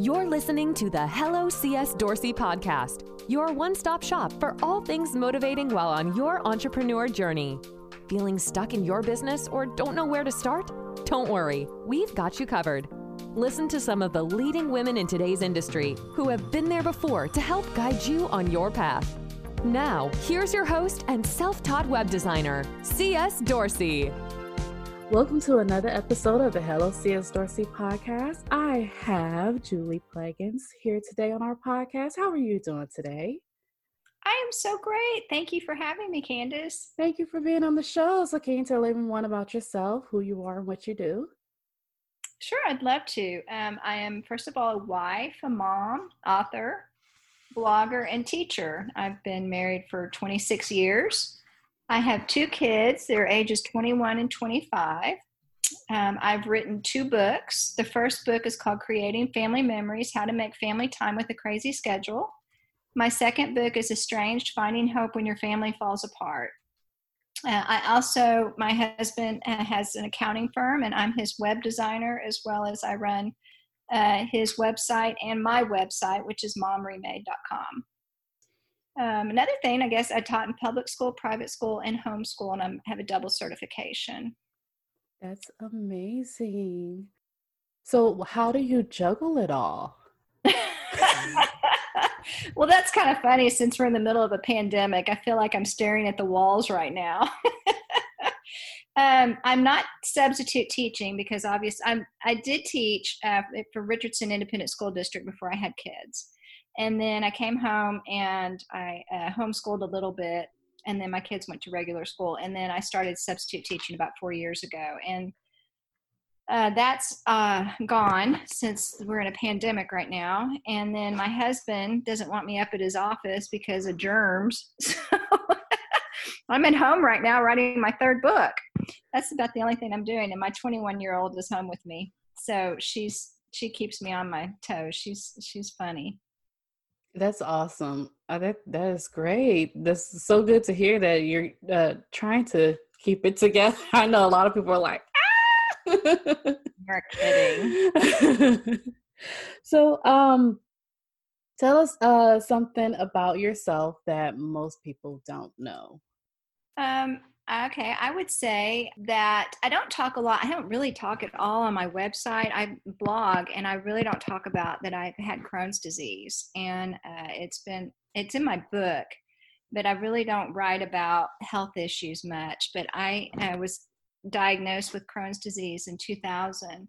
You're listening to the Hello CS Dorsey podcast, your one stop shop for all things motivating while on your entrepreneur journey. Feeling stuck in your business or don't know where to start? Don't worry, we've got you covered. Listen to some of the leading women in today's industry who have been there before to help guide you on your path. Now, here's your host and self taught web designer, CS Dorsey. Welcome to another episode of the Hello CS Dorsey podcast. I have Julie Plagens here today on our podcast. How are you doing today? I am so great. Thank you for having me, Candace. Thank you for being on the show. So, can you tell everyone about yourself, who you are, and what you do? Sure, I'd love to. Um, I am, first of all, a wife, a mom, author, blogger, and teacher. I've been married for 26 years. I have two kids. They're ages 21 and 25. Um, I've written two books. The first book is called Creating Family Memories How to Make Family Time with a Crazy Schedule. My second book is Estranged Finding Hope When Your Family Falls Apart. Uh, I also, my husband uh, has an accounting firm and I'm his web designer as well as I run uh, his website and my website, which is momremade.com. Um, another thing, I guess, I taught in public school, private school, and homeschool, and I have a double certification. That's amazing. So, how do you juggle it all? well, that's kind of funny since we're in the middle of a pandemic. I feel like I'm staring at the walls right now. um, I'm not substitute teaching because obviously I'm, I did teach uh, for Richardson Independent School District before I had kids. And then I came home and I uh, homeschooled a little bit. And then my kids went to regular school. And then I started substitute teaching about four years ago. And uh, that's uh, gone since we're in a pandemic right now. And then my husband doesn't want me up at his office because of germs. So I'm at home right now writing my third book. That's about the only thing I'm doing. And my 21 year old is home with me. So she's she keeps me on my toes. She's she's funny. That's awesome. Uh, that that is great. That's so good to hear that you're uh, trying to keep it together. I know a lot of people are like, ah! You're kidding. so, um, tell us uh something about yourself that most people don't know. Um, Okay, I would say that I don't talk a lot. I don't really talk at all on my website. I blog, and I really don't talk about that I've had Crohn's disease, and uh, it's been it's in my book, but I really don't write about health issues much. But I, I was diagnosed with Crohn's disease in 2000,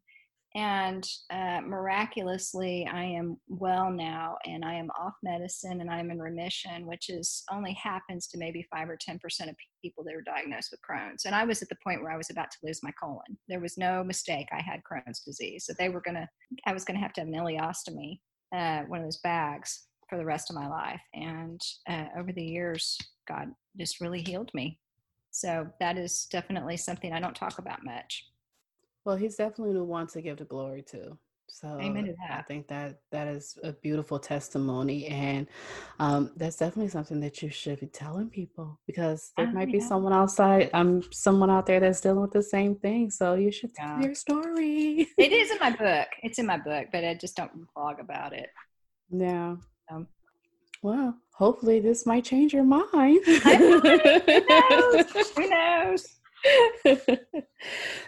and uh, miraculously i am well now and i am off medicine and i'm in remission which is only happens to maybe 5 or 10% of people that are diagnosed with crohn's. And i was at the point where i was about to lose my colon. There was no mistake i had crohn's disease. So they were going to i was going to have to have an ileostomy uh, one of those bags for the rest of my life. And uh, over the years god just really healed me. So that is definitely something i don't talk about much well, he's definitely the one to give the glory to. So Amen to that. I think that that is a beautiful testimony, and um, that's definitely something that you should be telling people because there might be someone outside, um, someone out there that's dealing with the same thing. So you should tell yeah. your story. it is in my book. It's in my book, but I just don't blog about it. Yeah. Um, well, hopefully this might change your mind. Who knows? Who knows?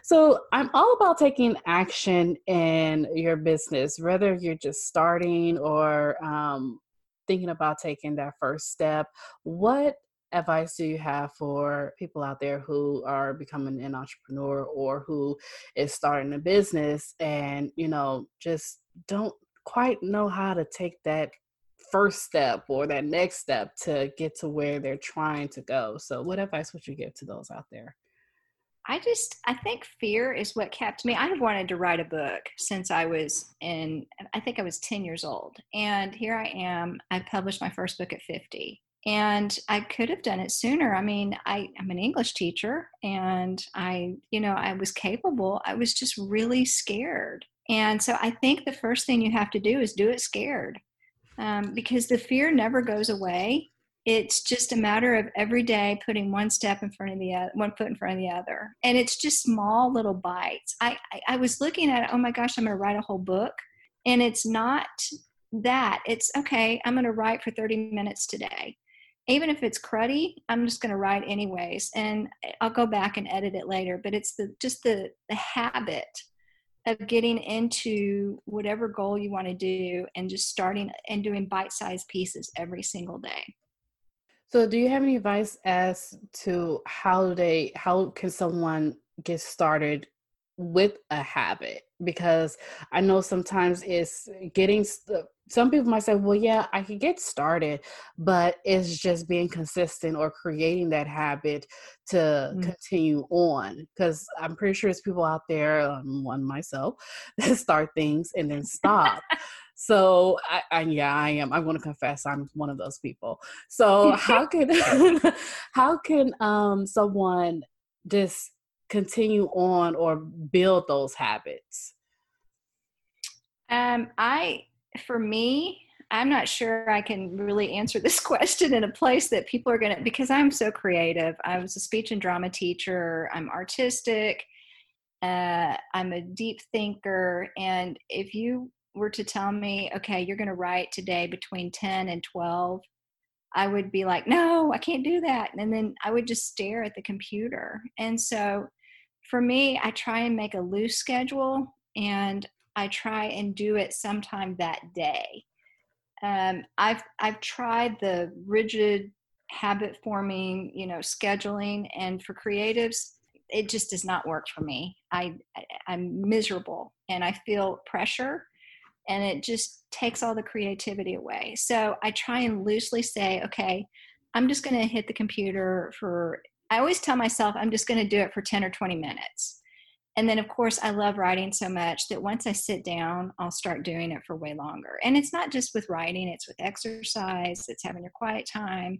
so I'm all about taking action in your business, whether you're just starting or um, thinking about taking that first step. What advice do you have for people out there who are becoming an entrepreneur or who is starting a business and you know just don't quite know how to take that first step or that next step to get to where they're trying to go so what advice would you give to those out there I just I think fear is what kept me. I have wanted to write a book since I was in I think I was 10 years old. And here I am. I published my first book at 50. And I could have done it sooner. I mean, I, I'm an English teacher and I, you know, I was capable. I was just really scared. And so I think the first thing you have to do is do it scared. Um, because the fear never goes away it's just a matter of every day putting one step in front of the other one foot in front of the other and it's just small little bites i i, I was looking at oh my gosh i'm going to write a whole book And it's not that. It's okay, I'm going to write for 30 minutes today. Even if it's cruddy, I'm just going to write anyways. And I'll go back and edit it later. But it's the just the, the habit of getting into whatever goal you want to do and just starting and doing bite-sized pieces every single day. So, do you have any advice as to how they how can someone get started with a habit? Because I know sometimes it's getting some people might say, well, yeah, I could get started, but it's just being consistent or creating that habit to mm-hmm. continue on. Because I'm pretty sure there's people out there, um, one myself, that start things and then stop. So I, I, yeah, I am. I'm going to confess I'm one of those people. So how can how can um someone just continue on or build those habits? Um, I for me, I'm not sure I can really answer this question in a place that people are going to, because I'm so creative. I was a speech and drama teacher, I'm artistic, uh, I'm a deep thinker. And if you were to tell me, okay, you're going to write today between 10 and 12, I would be like, no, I can't do that. And then I would just stare at the computer. And so for me, I try and make a loose schedule and I try and do it sometime that day. Um, I've I've tried the rigid habit forming, you know, scheduling, and for creatives, it just does not work for me. I I'm miserable and I feel pressure, and it just takes all the creativity away. So I try and loosely say, okay, I'm just going to hit the computer for. I always tell myself I'm just going to do it for 10 or 20 minutes and then of course i love writing so much that once i sit down i'll start doing it for way longer and it's not just with writing it's with exercise it's having your quiet time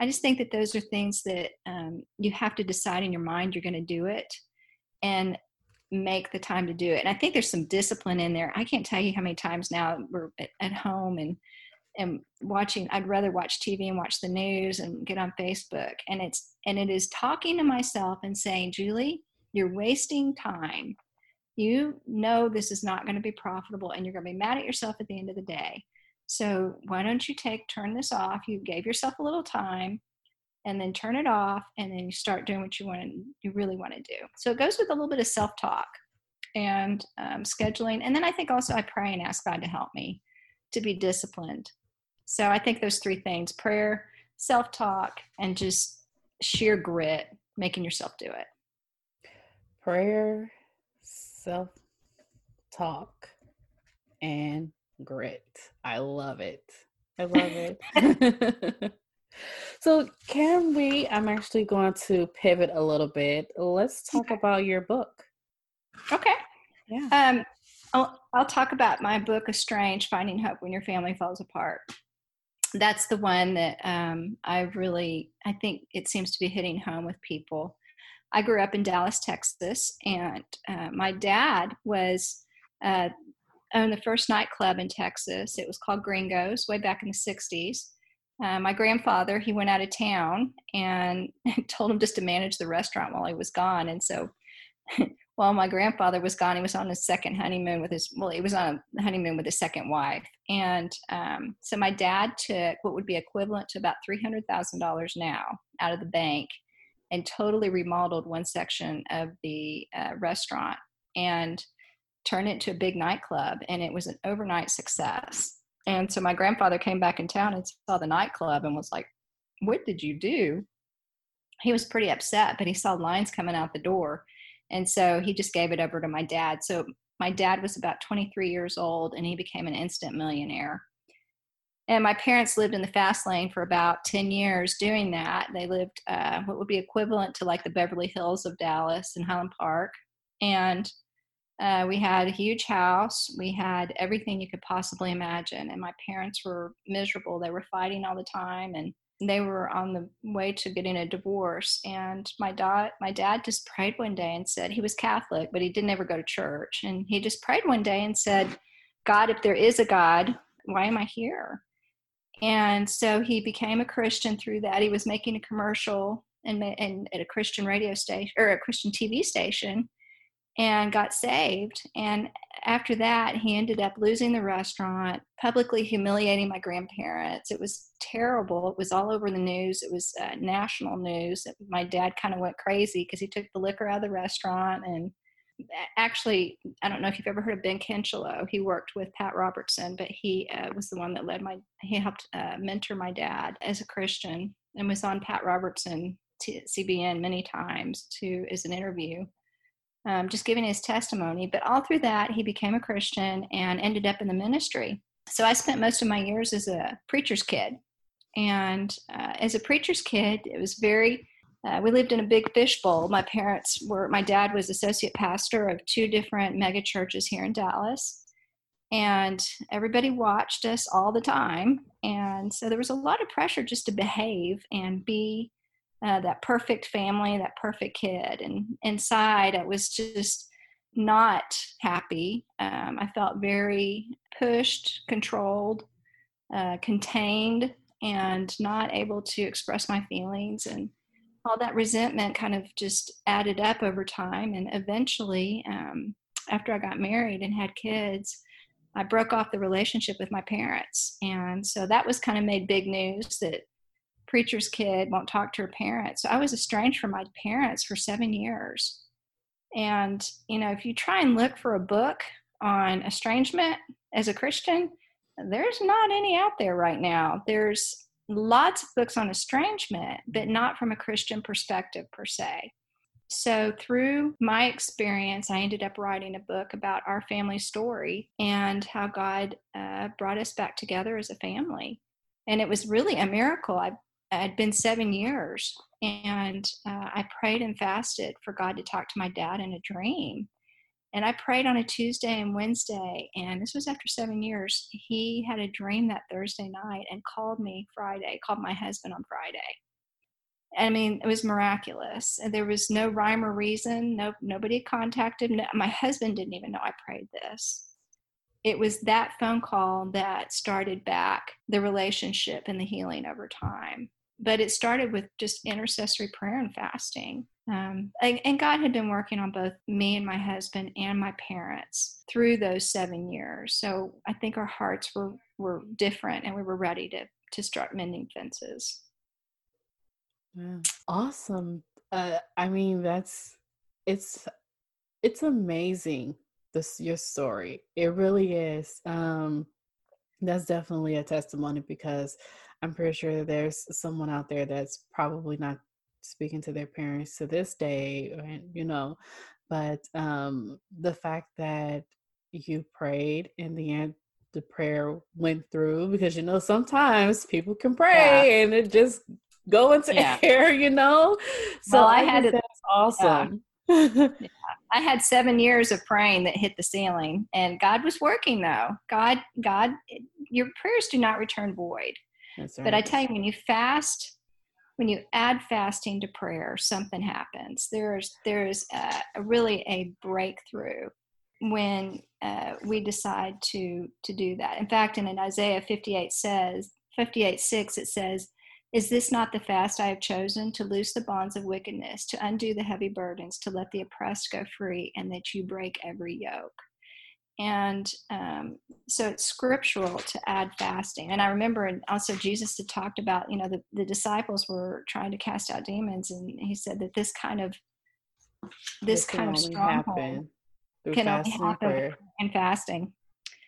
i just think that those are things that um, you have to decide in your mind you're going to do it and make the time to do it and i think there's some discipline in there i can't tell you how many times now we're at home and and watching i'd rather watch tv and watch the news and get on facebook and it's and it is talking to myself and saying julie you're wasting time. You know this is not going to be profitable and you're going to be mad at yourself at the end of the day. So why don't you take turn this off? You gave yourself a little time and then turn it off and then you start doing what you want to, you really want to do. So it goes with a little bit of self-talk and um, scheduling. And then I think also I pray and ask God to help me to be disciplined. So I think those three things prayer, self talk, and just sheer grit, making yourself do it prayer, self talk, and grit. I love it. I love it. so, can we? I'm actually going to pivot a little bit. Let's talk okay. about your book. Okay. Yeah. Um, I'll, I'll talk about my book, Estranged Finding Hope When Your Family Falls Apart. That's the one that um, I really, I think it seems to be hitting home with people. I grew up in Dallas, Texas, and uh, my dad was uh, owned the first nightclub in Texas. It was called Gringos way back in the 60s. Uh, my grandfather, he went out of town and told him just to manage the restaurant while he was gone. And so while my grandfather was gone, he was on his second honeymoon with his, well, he was on a honeymoon with his second wife. And um, so my dad took what would be equivalent to about $300,000 now out of the bank and totally remodeled one section of the uh, restaurant and turned it into a big nightclub. And it was an overnight success. And so my grandfather came back in town and saw the nightclub and was like, What did you do? He was pretty upset, but he saw lines coming out the door. And so he just gave it over to my dad. So my dad was about 23 years old and he became an instant millionaire and my parents lived in the fast lane for about 10 years doing that they lived uh, what would be equivalent to like the beverly hills of dallas and highland park and uh, we had a huge house. We had everything you could possibly imagine and my parents were miserable. They were fighting all the time and they were on the way to getting a divorce. And my dad my dad just prayed one day and said he was catholic but he didn't ever go to church. And he just prayed one day and said god if there is a god why am i here? And so he became a Christian through that. He was making a commercial and, and at a Christian radio station or a Christian TV station. And got saved. And after that, he ended up losing the restaurant, publicly humiliating my grandparents. It was terrible. It was all over the news. It was uh, national news. My dad kind of went crazy because he took the liquor out of the restaurant. And actually, I don't know if you've ever heard of Ben Kinchlow. He worked with Pat Robertson, but he uh, was the one that led my, he helped uh, mentor my dad as a Christian and was on Pat Robertson CBN many times to as an interview um, just giving his testimony. But all through that, he became a Christian and ended up in the ministry. So I spent most of my years as a preacher's kid. And uh, as a preacher's kid, it was very, uh, we lived in a big fishbowl. My parents were, my dad was associate pastor of two different mega churches here in Dallas. And everybody watched us all the time. And so there was a lot of pressure just to behave and be uh, that perfect family, that perfect kid. And inside, I was just not happy. Um, I felt very pushed, controlled, uh, contained, and not able to express my feelings. And all that resentment kind of just added up over time. And eventually, um, after I got married and had kids, I broke off the relationship with my parents. And so that was kind of made big news that preacher's kid won't talk to her parents. So I was estranged from my parents for seven years. And, you know, if you try and look for a book on estrangement as a Christian, there's not any out there right now. There's lots of books on estrangement, but not from a Christian perspective per se. So, through my experience, I ended up writing a book about our family story and how God uh, brought us back together as a family. And it was really a miracle. I it had been seven years and uh, i prayed and fasted for god to talk to my dad in a dream and i prayed on a tuesday and wednesday and this was after seven years he had a dream that thursday night and called me friday called my husband on friday I mean, it was miraculous. And there was no rhyme or reason. No, nobody contacted. No, my husband didn't even know I prayed this it was that phone call that started back the relationship and the healing over time. But it started with just intercessory prayer and fasting. Um, and, and, God had been working on both me and my husband and my parents through those seven years. So I think our hearts were, were different and we were ready to, to start mending fences. Awesome. Uh, I mean, that's, it's, it's amazing this your story. It really is. Um, that's definitely a testimony because I'm pretty sure there's someone out there that's probably not speaking to their parents to this day, and you know. But um, the fact that you prayed in the end, the prayer went through because you know sometimes people can pray yeah. and it just go into yeah. air, you know. So well, I, I had it. that's Awesome. Yeah. I had seven years of praying that hit the ceiling, and God was working though. God, God, your prayers do not return void. Right. But I tell you, when you fast, when you add fasting to prayer, something happens. There's there's a, a really a breakthrough when uh, we decide to to do that. In fact, in Isaiah 58 says 58 6 it says is this not the fast I have chosen to loose the bonds of wickedness, to undo the heavy burdens, to let the oppressed go free, and that you break every yoke? And um, so it's scriptural to add fasting. And I remember also Jesus had talked about, you know, the, the disciples were trying to cast out demons, and he said that this kind of this, this kind of stronghold can only happen in fasting.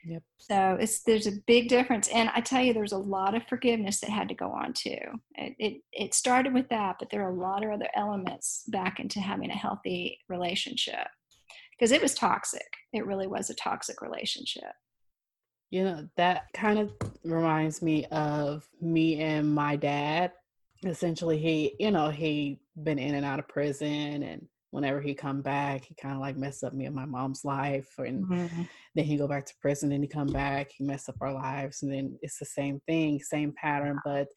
Yep. So it's there's a big difference, and I tell you, there's a lot of forgiveness that had to go on too. It it, it started with that, but there are a lot of other elements back into having a healthy relationship because it was toxic. It really was a toxic relationship. You know that kind of reminds me of me and my dad. Essentially, he you know he been in and out of prison and whenever he come back, he kind of like mess up me and my mom's life, and mm-hmm. then he go back to prison, and he come back, he mess up our lives, and then it's the same thing, same pattern. But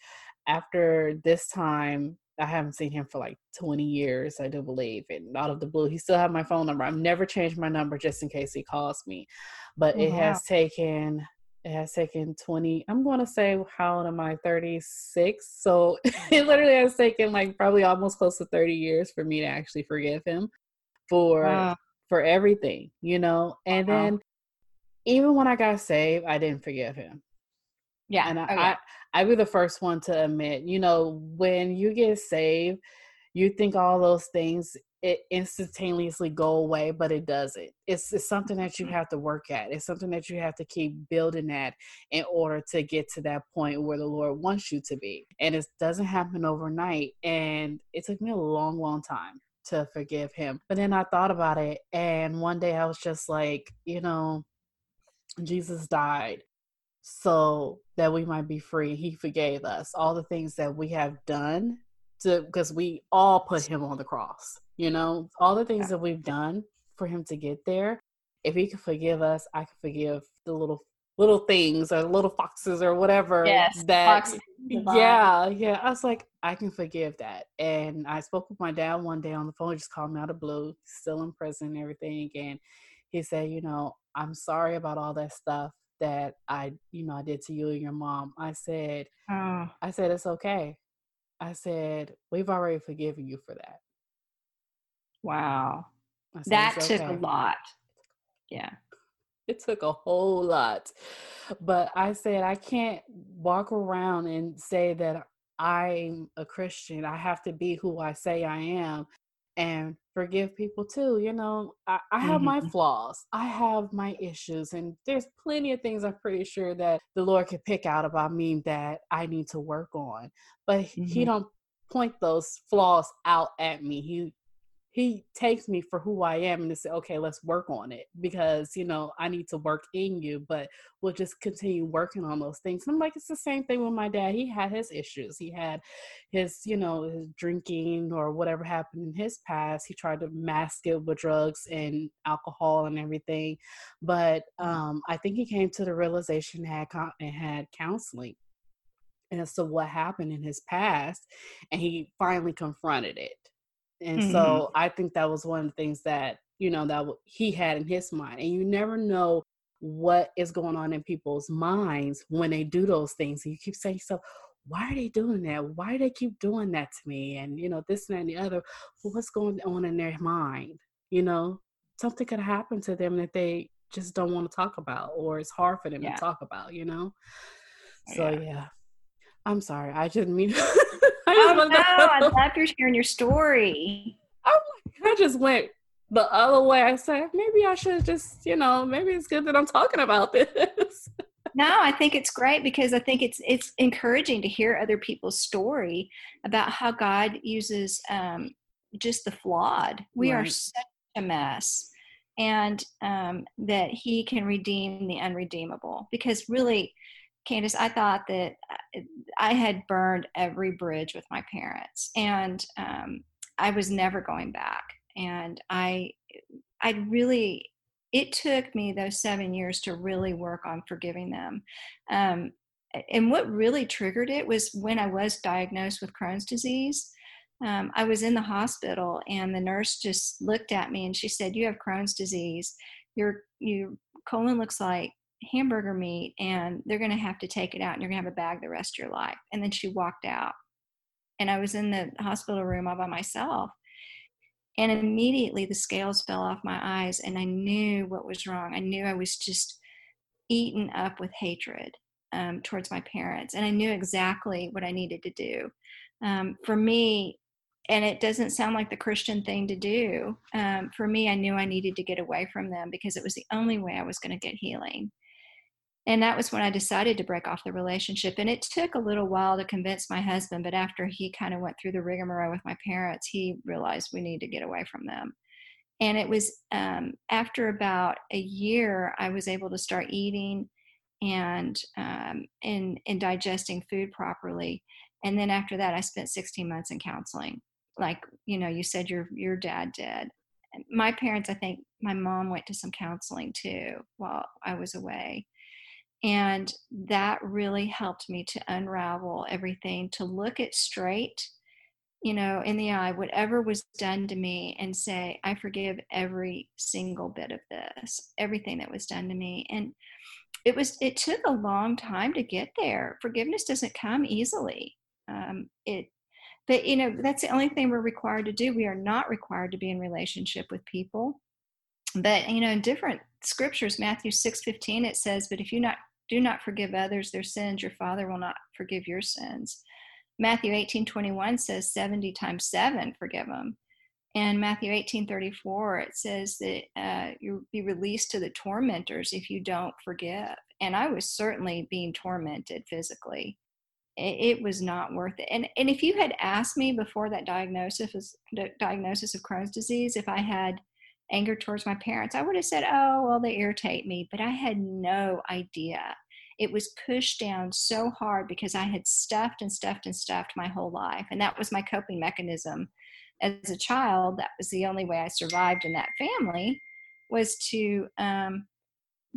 after this time, I haven't seen him for like 20 years, I do believe. And out of the blue, he still have my phone number. I've never changed my number just in case he calls me. But it has taken it has taken 20 i'm going to say how old am i 36 so oh, it literally has taken like probably almost close to 30 years for me to actually forgive him for wow. for everything, you know. And then even when I got saved, I didn't forgive him. Yeah. And I, oh, yeah. I, I be the first one to admit, you know, when you get saved, you think all those things it instantaneously go away, but it doesn't. It's, it's something that you mm-hmm. have to work at. It's something that you have to keep building at in order to get to that point where the Lord wants you to be. And it doesn't happen overnight. And it took me a long, long time to forgive him. But then I thought about it, and one day I was just like, you know, Jesus died so that we might be free. He forgave us all the things that we have done to because we all put him on the cross. You know, all the things that we've done for him to get there. If he can forgive us, I can forgive the little little things or little foxes or whatever yes, that yeah yeah i was like i can forgive that and i spoke with my dad one day on the phone he just called me out of blue still in prison and everything and he said you know i'm sorry about all that stuff that i you know i did to you and your mom i said oh. i said it's okay i said we've already forgiven you for that. Wow. That took a lot. Yeah. It took a whole lot. But I said, I can't walk around and say that I'm a Christian. I have to be who I say I am and forgive people too. You know, I, I have mm-hmm. my flaws, I have my issues, and there's plenty of things I'm pretty sure that the Lord could pick out about me that I need to work on. But mm-hmm. He don't point those flaws out at me. He he takes me for who I am and to say, okay, let's work on it because, you know, I need to work in you, but we'll just continue working on those things. And I'm like, it's the same thing with my dad. He had his issues. He had his, you know, his drinking or whatever happened in his past. He tried to mask it with drugs and alcohol and everything. But mm. um, I think he came to the realization had and had counseling as to what happened in his past and he finally confronted it and mm-hmm. so I think that was one of the things that, you know, that he had in his mind. And you never know what is going on in people's minds when they do those things. And you keep saying so why are they doing that? Why do they keep doing that to me? And you know, this and, that and the other. what's going on in their mind? You know, something could happen to them that they just don't want to talk about or it's hard for them yeah. to talk about, you know? So yeah. yeah. I'm sorry. I didn't mean I oh, no, I love your sharing your story. Oh I just went the other way. I said maybe I should just, you know, maybe it's good that I'm talking about this. no, I think it's great because I think it's it's encouraging to hear other people's story about how God uses um, just the flawed. We right. are such a mess, and um, that He can redeem the unredeemable. Because really, Candace, I thought that uh, I had burned every bridge with my parents, and um, I was never going back. And I, I really, it took me those seven years to really work on forgiving them. Um, and what really triggered it was when I was diagnosed with Crohn's disease. Um, I was in the hospital, and the nurse just looked at me and she said, "You have Crohn's disease. Your your colon looks like hamburger meat and they're going to have to take it out and you're going to have a bag the rest of your life. And then she walked out. And I was in the hospital room all by myself. And immediately the scales fell off my eyes and I knew what was wrong. I knew I was just eaten up with hatred um, towards my parents. And I knew exactly what I needed to do. Um, for me, and it doesn't sound like the Christian thing to do. Um, for me, I knew I needed to get away from them because it was the only way I was going to get healing and that was when I decided to break off the relationship. And it took a little while to convince my husband, but after he kind of went through the rigmarole with my parents, he realized we need to get away from them. And it was um, after about a year, I was able to start eating and um, and and digesting food properly. And then after that, I spent 16 months in counseling. Like you know, you said your your dad did. My parents, I think, my mom went to some counseling too while I was away and that really helped me to unravel everything, to look it straight, you know, in the eye, whatever was done to me, and say, I forgive every single bit of this, everything that was done to me. And it was, it took a long time to get there. Forgiveness doesn't come easily. Um, it, but you know, that's the only thing we're required to do. We are not required to be in relationship with people but you know, in different scriptures, Matthew six fifteen, it says, "But if you not do not forgive others their sins, your Father will not forgive your sins." Matthew eighteen twenty one says, 70 times seven, forgive them. And Matthew eighteen thirty four, it says that uh, you'll be released to the tormentors if you don't forgive. And I was certainly being tormented physically it, was not worth it. And and if you had asked me before that diagnosis diagnosis of Crohn's disease if I had anger towards my parents, I would have said, "Oh, well, they irritate me," but I had no idea. It was pushed down so hard because I had stuffed and stuffed and stuffed my whole life, and that was my coping mechanism. As a child, that was the only way I survived in that family, was to um,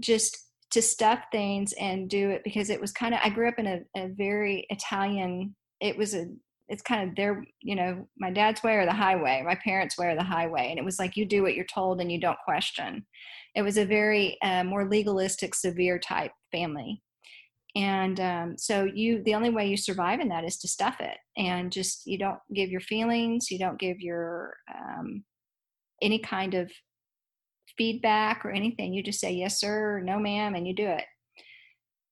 just to stuff things and do it because it was kind of i grew up in a, a very italian it was a it's kind of their you know my dad's way or the highway my parents way or the highway and it was like you do what you're told and you don't question it was a very uh, more legalistic severe type family and um, so you the only way you survive in that is to stuff it and just you don't give your feelings you don't give your um, any kind of feedback or anything. You just say yes, sir, no, ma'am, and you do it.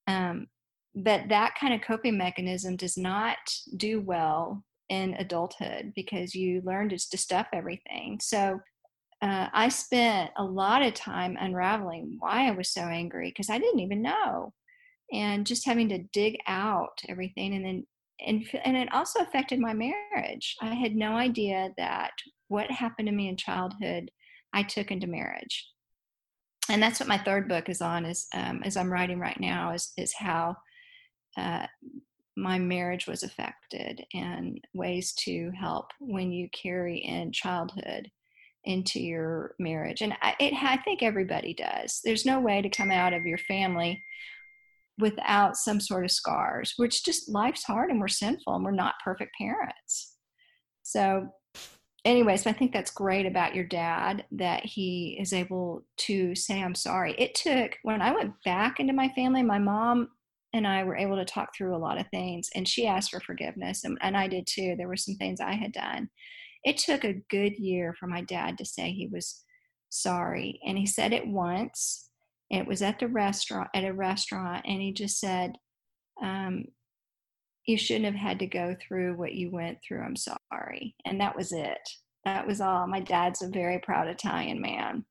Um, but that kind of coping mechanism does not do well in adulthood because you learn just to stuff everything. So uh, I spent a lot of time unraveling why I was so angry because I didn't even know, and just having to dig out everything, and then and and it also affected my marriage. I had no idea that what happened to me in childhood I took into marriage. And that's what my third book is on, is um, as I'm writing right now, is is how uh, my marriage was affected and ways to help when you carry in childhood into your marriage. And I, it, I think everybody does. There's no way to come out of your family without some sort of scars. Which just life's hard and we're sinful and we're not perfect parents. So anyways, I think that's great about your dad that he is able to say, I'm sorry. It took, when I went back into my family, my mom and I were able to talk through a lot of things, and she asked for forgiveness, and, and I did too. There were some things I had done. It took a good year for my dad to say he was sorry, and he said it once. It was at the restaurant, at a restaurant, and he just said, um, you shouldn't have had to go through what you went through. I'm sorry. And that was it. That was all. My dad's a very proud Italian man.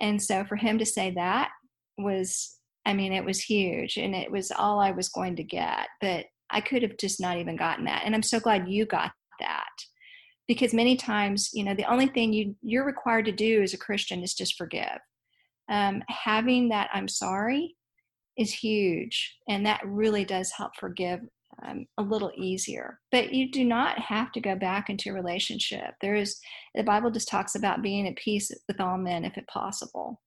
And so for him to say that was, I mean, it was huge and it was all I was going to get. But I could have just not even gotten that. And I'm so glad you got that. Because many times, you know, the only thing you you're required to do as a Christian is just forgive. Um, having that I'm sorry is huge, and that really does help forgive um, a little easier. But you do not have to go back into a relationship. There is the Bible just talks about being at peace with all men if it possible.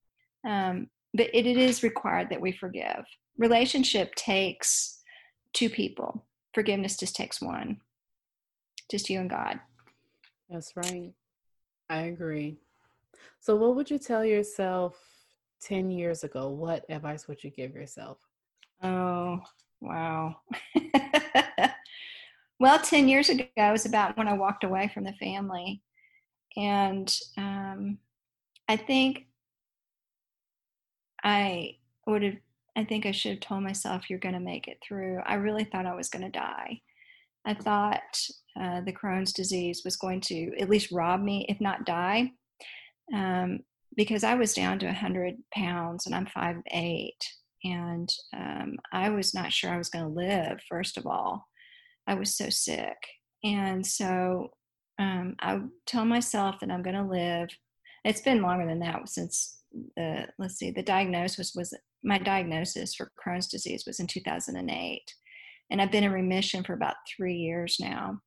Um, but it, it is required that we forgive. Relationship takes two people. Forgiveness just takes one. Just you and God. That's right. I agree. So, what would you tell yourself 10 years ago? What advice would you give yourself? Oh, Wow. well, 10 years ago was about when I walked away from the family. And um, I think I would have, I think I should have told myself, you're going to make it through. I really thought I was going to die. I thought uh, the Crohn's disease was going to at least rob me, if not die, um, because I was down to 100 pounds and I'm 5'8 and um, I was not sure I was going to live. First of all, I was so sick, and so um, I tell myself that I'm going to live. It's been longer than that since the let's see the diagnosis was my diagnosis for Crohn's disease was in 2008, and I've been in remission for about three years now.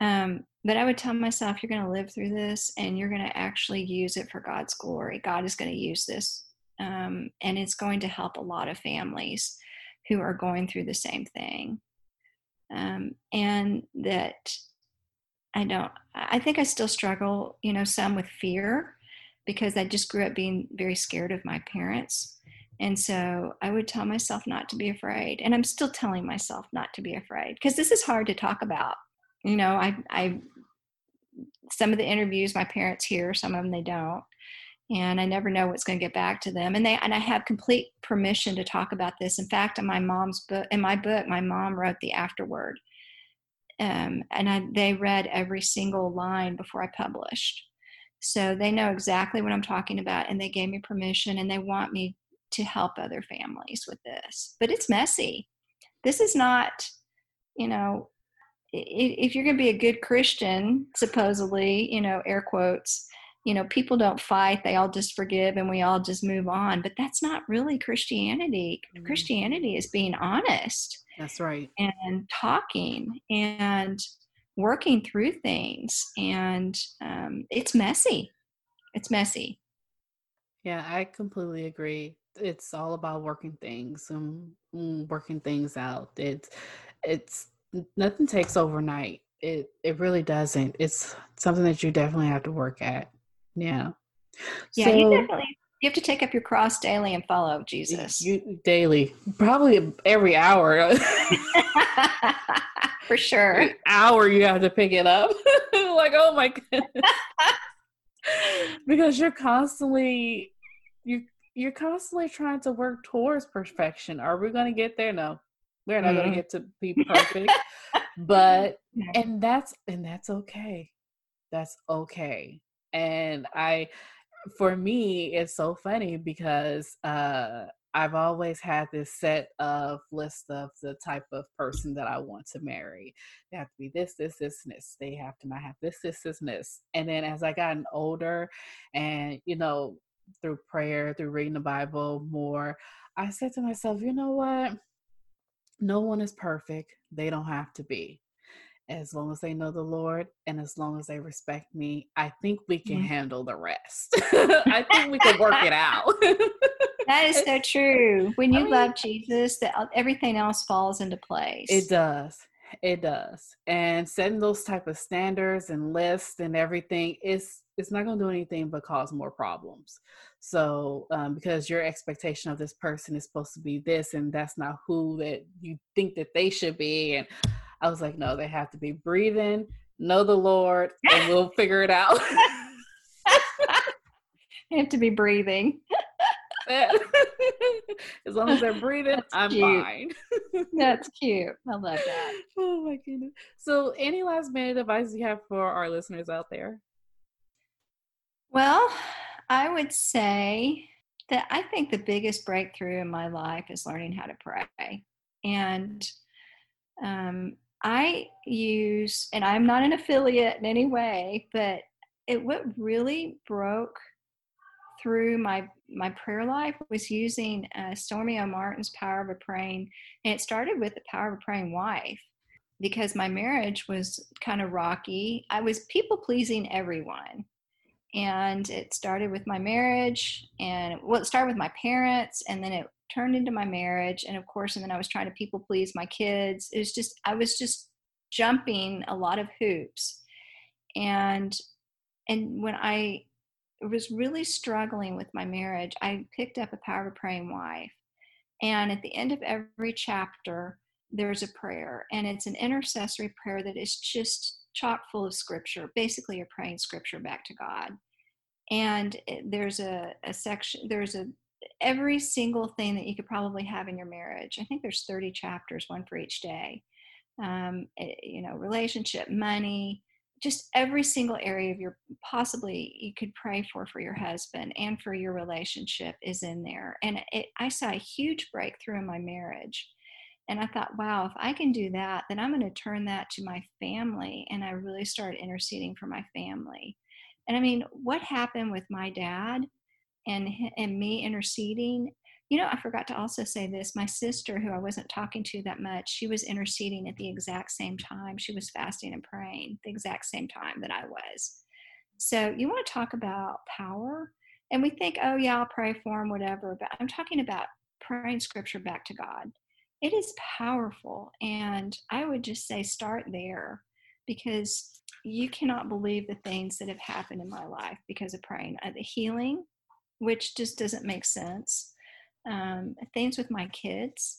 Um, but I would tell myself, you're going to live through this, and you're going to actually use it for God's glory. God is going to use this um, and it's going to help a lot of families who are going through the same thing. Um, and that I don't, I think I still struggle, you know, some with fear because I just grew up being very scared of my parents. And so I would tell myself not to be afraid. And I'm still telling myself not to be afraid because this is hard to talk about. You know, I, I, some of the interviews my parents hear, some of them they don't and I never know what's going to get back to them. And they and I have complete permission to talk about this. In fact, in my mom's book, in my book, my mom wrote the afterword, um, and I, they read every single line before I published. So they know exactly what I'm talking about, and they gave me permission, and they want me to help other families with this. But it's messy. This is not, you know, if you're going to be a good Christian, supposedly, you know, air quotes, you know, people don't fight, they all just forgive and we all just move on. But that's not really Christianity. Mm-hmm. Christianity is being honest. That's right. And talking and working through things. And um, it's messy. It's messy. Yeah, I completely agree. It's all about working things and mm, working things out. It's, it's, nothing takes overnight. It it really doesn't. It's something that you definitely have to work at. Yeah. Yeah, so, you definitely you have to take up your cross daily and follow Jesus. You daily, probably every hour. For sure. Every hour you have to pick it up. like, oh my goodness. because you're constantly you you're constantly trying to work towards perfection. Are we going to get there? No. We're not mm. going to get to be perfect. but and that's and that's okay. That's okay and i for me it's so funny because uh I've always had this set of list of the type of person that I want to marry. They have to be this, this, this, and this. They have to not have this, this, this, and this. And then as I gotten older and, you know, through prayer, through reading the Bible more, I said to myself, you know what? No one is perfect. They don't have to be as long as they know the Lord and as long as they respect me, I think we can mm-hmm. handle the rest. I think we can work it out. that is so true. When you I mean, love Jesus, that uh, everything else falls into place. It does. It does. And setting those type of standards and lists and everything is it's not going to do anything but cause more problems. So, um, because your expectation of this person is supposed to be this, and that's not who that you think that they should be, and I was like, no, they have to be breathing, know the Lord, and we'll figure it out. they have to be breathing. as long as they're breathing, That's I'm cute. fine. That's cute. I love that. Oh my goodness. So, any last minute advice you have for our listeners out there? Well, I would say that I think the biggest breakthrough in my life is learning how to pray. And um, I use, and I'm not an affiliate in any way, but it what really broke through my my prayer life was using uh, Stormie Omartian's Power of a Praying, and it started with the Power of a Praying Wife because my marriage was kind of rocky. I was people pleasing everyone, and it started with my marriage, and well, it started with my parents, and then it turned into my marriage and of course and then i was trying to people please my kids. It was just i was just jumping a lot of hoops. And and when i was really struggling with my marriage i picked up a power of praying wife. And at the end of every chapter there's a prayer and it's an intercessory prayer that is just chock full of scripture. Basically you're praying scripture back to god. And there's a, a section there's a every single thing that you could probably have in your marriage. I think there's 30 chapters, one for each day. Um, eh, you know, relationship, money, just every single area of your possibly you could pray for for your husband and for your relationship is in there. And it, I saw a huge breakthrough in my marriage. And I thought, wow, if I can do that, then I'm going to turn that to my family. And I really started interceding for my family. And I mean, what happened with my dad? And and me interceding. You know i forgot to also say this my sister who i wasn't talking to that much she was interceding at the exact same time. She was fasting and praying the exact same time that i was. So you want to talk about power? And we think oh yeah i'll pray for him whatever but i'm talking about praying scripture back to god. It is powerful and i would just say start there because you cannot believe the things that have happened in my life because of praying. Uh, the healing which just doesn't make sense. Um, things with my kids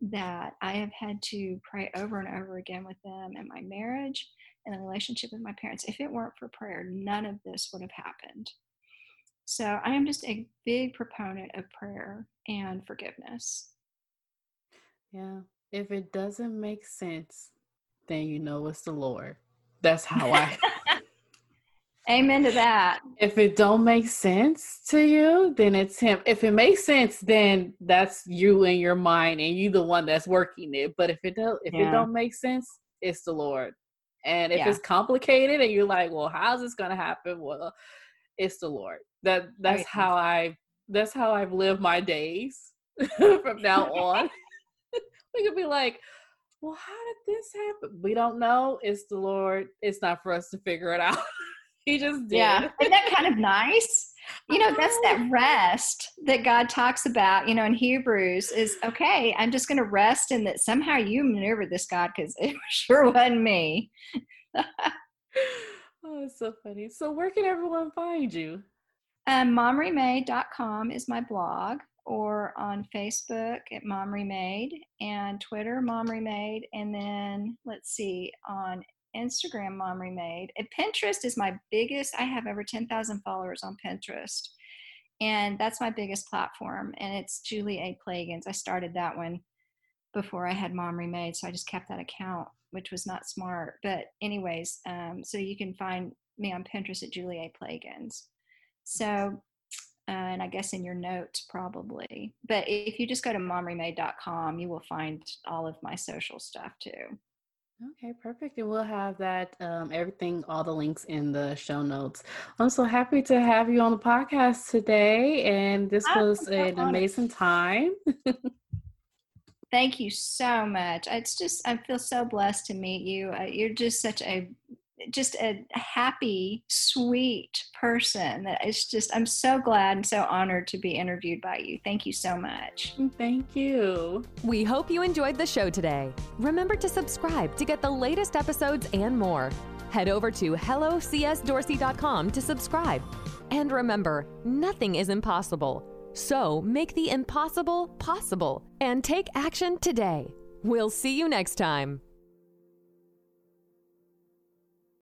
that I have had to pray over and over again with them and my marriage and the relationship with my parents. If it weren't for prayer, none of this would have happened. So I am just a big proponent of prayer and forgiveness. Yeah. If it doesn't make sense, then you know it's the Lord. That's how I Amen to that. If it don't make sense to you, then it's him. If it makes sense, then that's you in your mind and you the one that's working it. But if it don't if yeah. it don't make sense, it's the Lord. And if yeah. it's complicated and you're like, well, how's this gonna happen? Well, it's the Lord. That that's right. how I that's how I've lived my days from now on. we could be like, well, how did this happen? We don't know. It's the Lord. It's not for us to figure it out. he just did. Yeah. Isn't that kind of nice? You know, that's that rest that God talks about, you know, in Hebrews is okay, I'm just going to rest in that somehow you maneuvered this, God, because it sure wasn't me. oh, it's so funny. So, where can everyone find you? Um, momremade.com is my blog, or on Facebook at Mom Remade, and Twitter, Mom Remade, and then let's see, on Instagram, Mom Remade. And Pinterest is my biggest. I have over 10,000 followers on Pinterest. And that's my biggest platform. And it's Julie A. Plagens. I started that one before I had Mom Remade. So I just kept that account, which was not smart. But, anyways, um, so you can find me on Pinterest at Julie A. Plagens. So, uh, and I guess in your notes probably. But if you just go to momremade.com, you will find all of my social stuff too. Okay, perfect. And we'll have that, um, everything, all the links in the show notes. I'm so happy to have you on the podcast today. And this was an amazing time. Thank you so much. It's just, I feel so blessed to meet you. Uh, you're just such a just a happy, sweet person that it's just, I'm so glad and so honored to be interviewed by you. Thank you so much. Mm, thank you. We hope you enjoyed the show today. Remember to subscribe to get the latest episodes and more. Head over to hellocsdorsey.com to subscribe. And remember, nothing is impossible. So make the impossible possible and take action today. We'll see you next time.